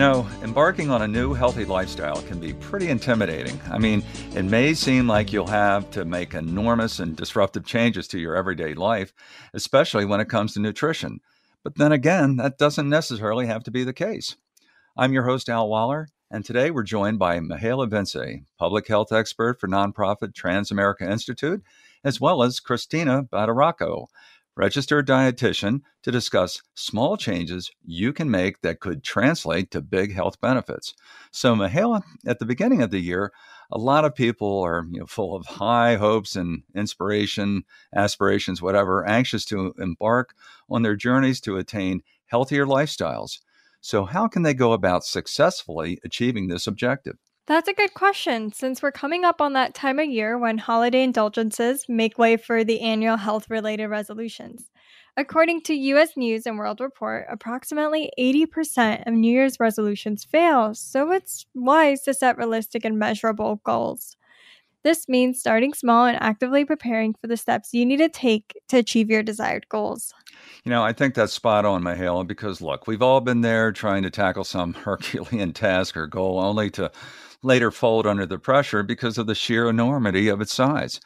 know, embarking on a new healthy lifestyle can be pretty intimidating. I mean, it may seem like you'll have to make enormous and disruptive changes to your everyday life, especially when it comes to nutrition. But then again, that doesn't necessarily have to be the case. I'm your host, Al Waller, and today we're joined by Mihaela Vince, public health expert for nonprofit Transamerica Institute, as well as Christina Badaracco, registered dietitian, to discuss small changes you can make that could translate to big health benefits. So, Mihaela, at the beginning of the year, a lot of people are you know, full of high hopes and inspiration, aspirations, whatever, anxious to embark on their journeys to attain healthier lifestyles. So, how can they go about successfully achieving this objective? That's a good question, since we're coming up on that time of year when holiday indulgences make way for the annual health related resolutions. According to US News and World Report, approximately 80% of New Year's resolutions fail, so it's wise to set realistic and measurable goals. This means starting small and actively preparing for the steps you need to take to achieve your desired goals. You know, I think that's spot on, Mihaela, because look, we've all been there trying to tackle some Herculean task or goal only to later fold under the pressure because of the sheer enormity of its size.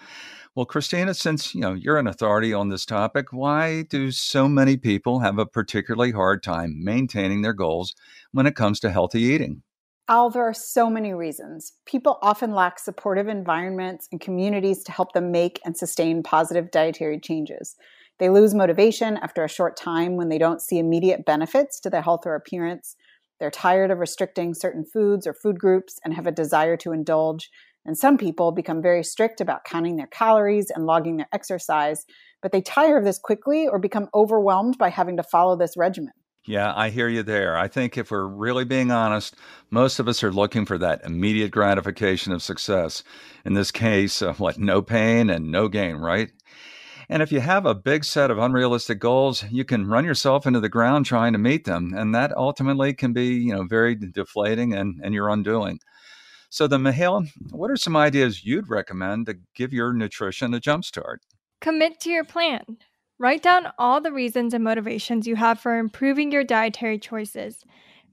Well, Christina, since you know you're an authority on this topic, why do so many people have a particularly hard time maintaining their goals when it comes to healthy eating? Al, there are so many reasons. People often lack supportive environments and communities to help them make and sustain positive dietary changes. They lose motivation after a short time when they don't see immediate benefits to their health or appearance. They're tired of restricting certain foods or food groups and have a desire to indulge. And some people become very strict about counting their calories and logging their exercise, but they tire of this quickly or become overwhelmed by having to follow this regimen. Yeah, I hear you there. I think if we're really being honest, most of us are looking for that immediate gratification of success. In this case, uh, what, no pain and no gain, right? And if you have a big set of unrealistic goals, you can run yourself into the ground trying to meet them. And that ultimately can be, you know, very deflating and, and your undoing. So then, Mihaela, what are some ideas you'd recommend to give your nutrition a jumpstart? Commit to your plan. Write down all the reasons and motivations you have for improving your dietary choices.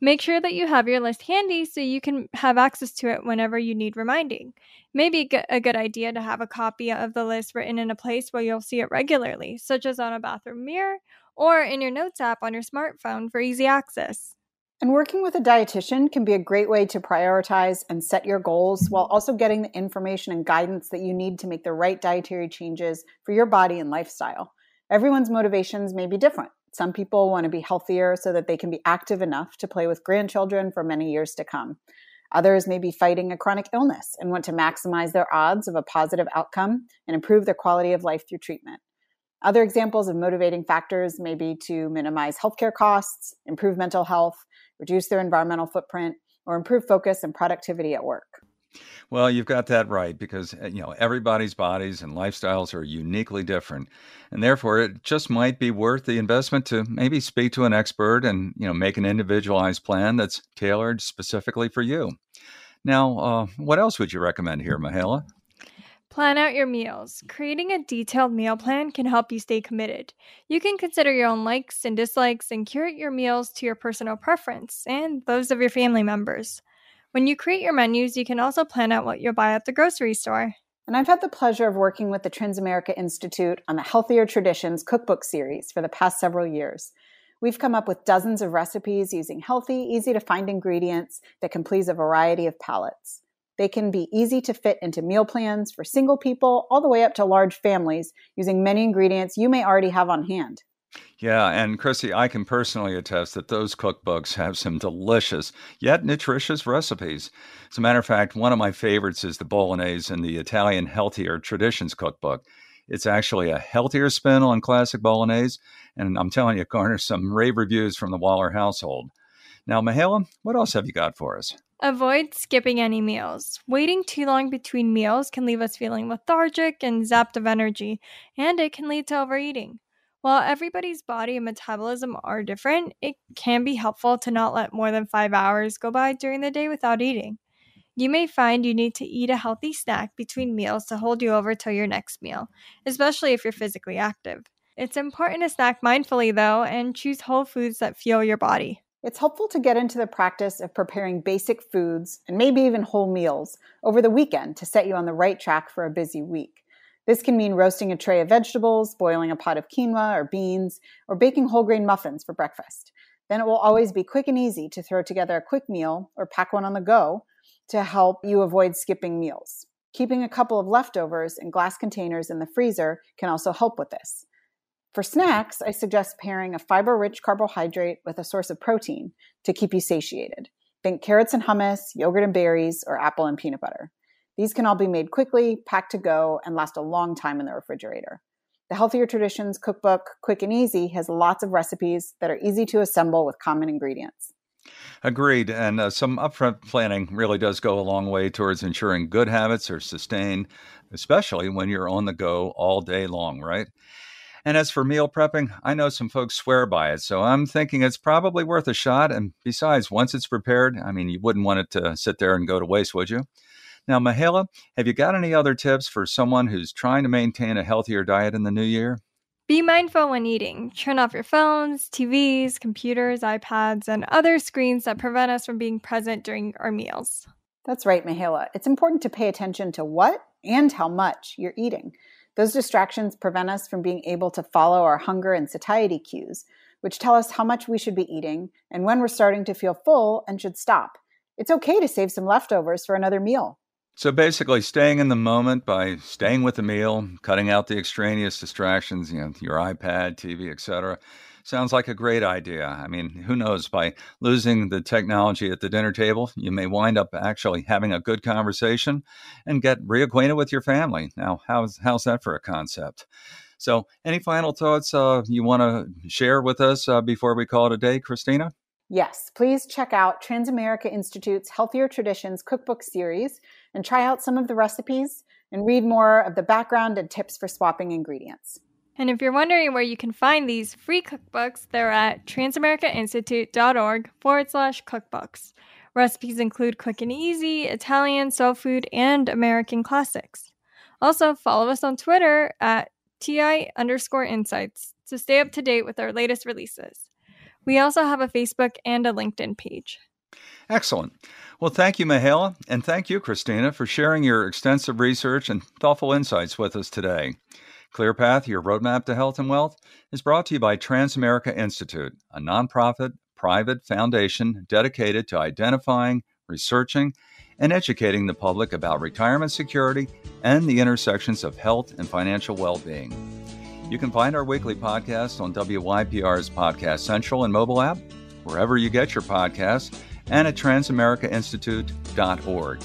Make sure that you have your list handy so you can have access to it whenever you need reminding. Maybe a good idea to have a copy of the list written in a place where you'll see it regularly, such as on a bathroom mirror or in your notes app on your smartphone for easy access. And working with a dietitian can be a great way to prioritize and set your goals while also getting the information and guidance that you need to make the right dietary changes for your body and lifestyle. Everyone's motivations may be different. Some people want to be healthier so that they can be active enough to play with grandchildren for many years to come. Others may be fighting a chronic illness and want to maximize their odds of a positive outcome and improve their quality of life through treatment. Other examples of motivating factors may be to minimize healthcare costs, improve mental health, reduce their environmental footprint, or improve focus and productivity at work. Well, you've got that right because uh, you know everybody's bodies and lifestyles are uniquely different. And therefore it just might be worth the investment to maybe speak to an expert and you know make an individualized plan that's tailored specifically for you. Now, uh, what else would you recommend here, Mihaela? Plan out your meals. Creating a detailed meal plan can help you stay committed. You can consider your own likes and dislikes and curate your meals to your personal preference and those of your family members. When you create your menus, you can also plan out what you'll buy at the grocery store. And I've had the pleasure of working with the Transamerica Institute on the Healthier Traditions cookbook series for the past several years. We've come up with dozens of recipes using healthy, easy to find ingredients that can please a variety of palates. They can be easy to fit into meal plans for single people all the way up to large families using many ingredients you may already have on hand. Yeah, and Chrissy, I can personally attest that those cookbooks have some delicious yet nutritious recipes. As a matter of fact, one of my favorites is the Bolognese in the Italian Healthier Traditions cookbook. It's actually a healthier spin on classic Bolognese, and I'm telling you, garners some rave reviews from the Waller household. Now, Mihaela, what else have you got for us? Avoid skipping any meals. Waiting too long between meals can leave us feeling lethargic and zapped of energy, and it can lead to overeating. While everybody's body and metabolism are different, it can be helpful to not let more than five hours go by during the day without eating. You may find you need to eat a healthy snack between meals to hold you over till your next meal, especially if you're physically active. It's important to snack mindfully though and choose whole foods that fuel your body. it's helpful to get into the practice of preparing basic foods and maybe even whole meals over the weekend to set you on the right track for a busy week. This can mean roasting a tray of vegetables, boiling a pot of quinoa or beans, or baking whole grain muffins for breakfast. Then it will always be quick and easy to throw together a quick meal or pack one on the go to help you avoid skipping meals. Keeping a couple of leftovers in glass containers in the freezer can also help with this. For snacks, I suggest pairing a fiber rich carbohydrate with a source of protein to keep you satiated. Think carrots and hummus, yogurt and berries, or apple and peanut butter. These can all be made quickly, packed to go, and last a long time in the refrigerator. The Healthier Traditions cookbook, Quick and Easy, has lots of recipes that are easy to assemble with common ingredients. Agreed. And uh, some upfront planning really does go a long way towards ensuring good habits are sustained, especially when you're on the go all day long, right? And as for meal prepping, I know some folks swear by it, so I'm thinking it's probably worth a shot. And besides, once it's prepared, I mean, you wouldn't want it to sit there and go to waste, would you? Now, Mihaela, have you got any other tips for someone who's trying to maintain a healthier diet in the new year? Be mindful when eating. Turn off your phones, TVs, computers, iPads, and other screens that prevent us from being present during our meals. That's right, Mihaela. It's important to pay attention to what and how much you're eating. Those distractions prevent us from being able to follow our hunger and satiety cues, which tell us how much we should be eating and when we're starting to feel full and should stop. It's okay to save some leftovers for another meal. So basically, staying in the moment by staying with the meal, cutting out the extraneous distractions, you know, your iPad, TV, etc. Sounds like a great idea. I mean, who knows? By losing the technology at the dinner table, you may wind up actually having a good conversation and get reacquainted with your family. Now, how's how's that for a concept? So, any final thoughts uh, you want to share with us uh, before we call it a day, Christina? Yes, please check out Transamerica Institute's Healthier Traditions cookbook series and try out some of the recipes and read more of the background and tips for swapping ingredients. And if you're wondering where you can find these free cookbooks, they're at transamericainstitute.org forward slash cookbooks. Recipes include quick and easy, Italian, soul food, and American classics. Also, follow us on Twitter at TI underscore insights to stay up to date with our latest releases. We also have a Facebook and a LinkedIn page. Excellent. Well, thank you, Mihaela, and thank you, Christina, for sharing your extensive research and thoughtful insights with us today. ClearPath, your roadmap to health and wealth, is brought to you by Transamerica Institute, a nonprofit private foundation dedicated to identifying, researching, and educating the public about retirement security and the intersections of health and financial well being. You can find our weekly podcast on WYPR's Podcast Central and mobile app, wherever you get your podcasts, and at transamericainstitute.org.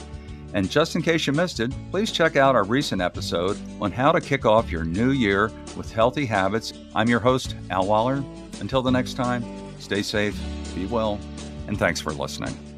And just in case you missed it, please check out our recent episode on how to kick off your new year with healthy habits. I'm your host, Al Waller. Until the next time, stay safe, be well, and thanks for listening.